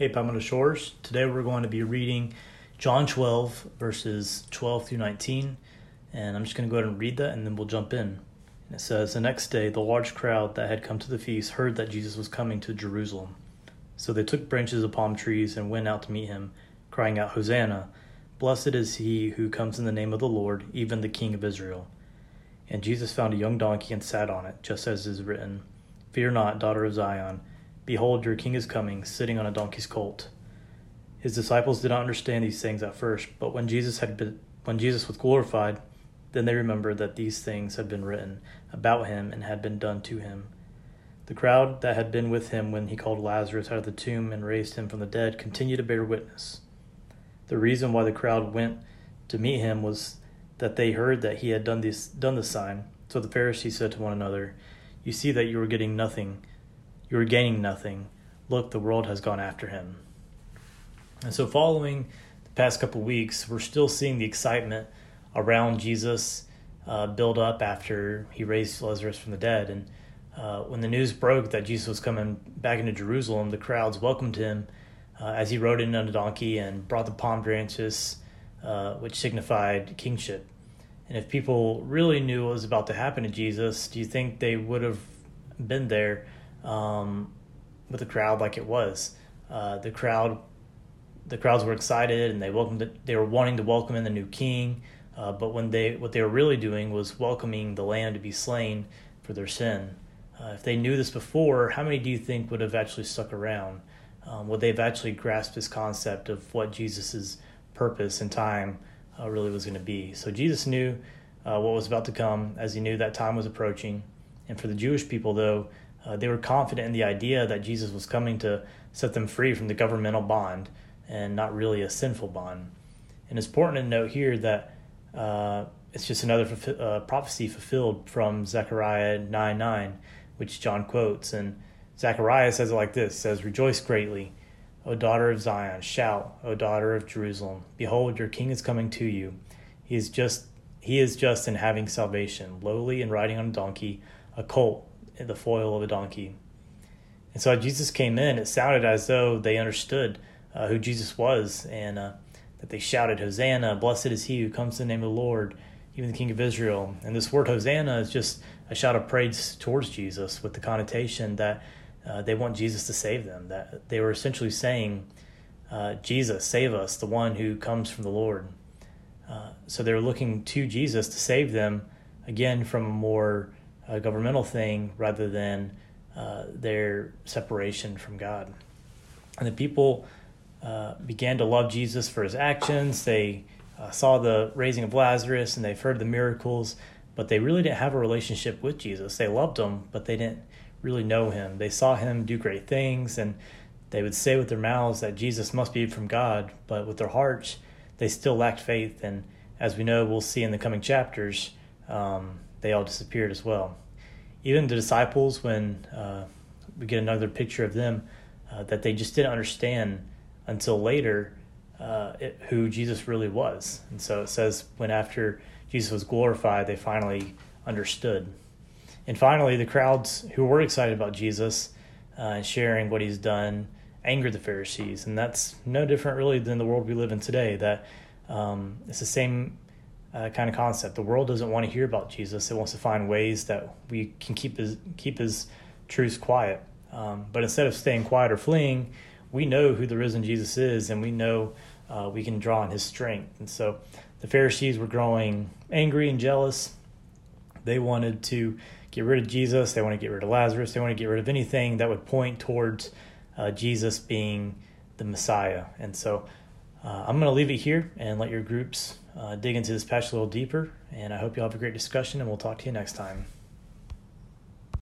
Hey, Palmetto Shores. Today we're going to be reading John 12, verses 12 through 19. And I'm just going to go ahead and read that and then we'll jump in. And it says The next day, the large crowd that had come to the feast heard that Jesus was coming to Jerusalem. So they took branches of palm trees and went out to meet him, crying out, Hosanna! Blessed is he who comes in the name of the Lord, even the King of Israel. And Jesus found a young donkey and sat on it, just as is written Fear not, daughter of Zion. Behold, your king is coming, sitting on a donkey's colt. His disciples did not understand these things at first, but when Jesus had been, when Jesus was glorified, then they remembered that these things had been written about him and had been done to him. The crowd that had been with him when he called Lazarus out of the tomb and raised him from the dead continued to bear witness. The reason why the crowd went to meet him was that they heard that he had done this done the sign. So the Pharisees said to one another, "You see that you are getting nothing." You are gaining nothing. Look, the world has gone after him. And so, following the past couple weeks, we're still seeing the excitement around Jesus uh, build up after he raised Lazarus from the dead. And uh, when the news broke that Jesus was coming back into Jerusalem, the crowds welcomed him uh, as he rode in on a donkey and brought the palm branches, uh, which signified kingship. And if people really knew what was about to happen to Jesus, do you think they would have been there? Um, with the crowd like it was. Uh, the crowd, the crowds were excited and they welcomed. It, they were wanting to welcome in the new king. Uh, but when they, what they were really doing was welcoming the lamb to be slain for their sin. Uh, if they knew this before, how many do you think would have actually stuck around? Um, would they have actually grasped this concept of what Jesus's purpose and time uh, really was going to be? So Jesus knew uh, what was about to come, as he knew that time was approaching. And for the Jewish people, though, uh, they were confident in the idea that Jesus was coming to set them free from the governmental bond and not really a sinful bond. And it's important to note here that uh, it's just another uh, prophecy fulfilled from Zechariah 9 9, which John quotes. And Zechariah says it like this says, Rejoice greatly, O daughter of Zion, shout, O daughter of Jerusalem. Behold, your king is coming to you. He is just he is just in having salvation, lowly and riding on a donkey, a colt the foil of a donkey. And so Jesus came in, it sounded as though they understood uh, who Jesus was and uh, that they shouted, Hosanna, blessed is he who comes in the name of the Lord, even the King of Israel. And this word Hosanna is just a shout of praise towards Jesus with the connotation that uh, they want Jesus to save them, that they were essentially saying, uh, Jesus, save us, the one who comes from the Lord. Uh, so they're looking to Jesus to save them, again, from a more a governmental thing rather than uh, their separation from God. And the people uh, began to love Jesus for his actions. They uh, saw the raising of Lazarus and they've heard the miracles, but they really didn't have a relationship with Jesus. They loved him, but they didn't really know him. They saw him do great things and they would say with their mouths that Jesus must be from God, but with their hearts, they still lacked faith. And as we know, we'll see in the coming chapters, um, they all disappeared as well. Even the disciples, when uh, we get another picture of them, uh, that they just didn't understand until later uh, it, who Jesus really was. And so it says, when after Jesus was glorified, they finally understood. And finally, the crowds who were excited about Jesus uh, and sharing what he's done angered the Pharisees. And that's no different, really, than the world we live in today. That um, it's the same uh, kind of concept. The world doesn't want to hear about Jesus. It wants to find ways that we can keep his keep his truths quiet. Um, but instead of staying quiet or fleeing, we know who the risen Jesus is, and we know uh, we can draw on His strength. And so, the Pharisees were growing angry and jealous. They wanted to get rid of Jesus. They want to get rid of Lazarus. They want to get rid of anything that would point towards uh, Jesus being the Messiah. And so, uh, I'm going to leave it here and let your groups uh, dig into this patch a little deeper. And I hope you all have a great discussion, and we'll talk to you next time.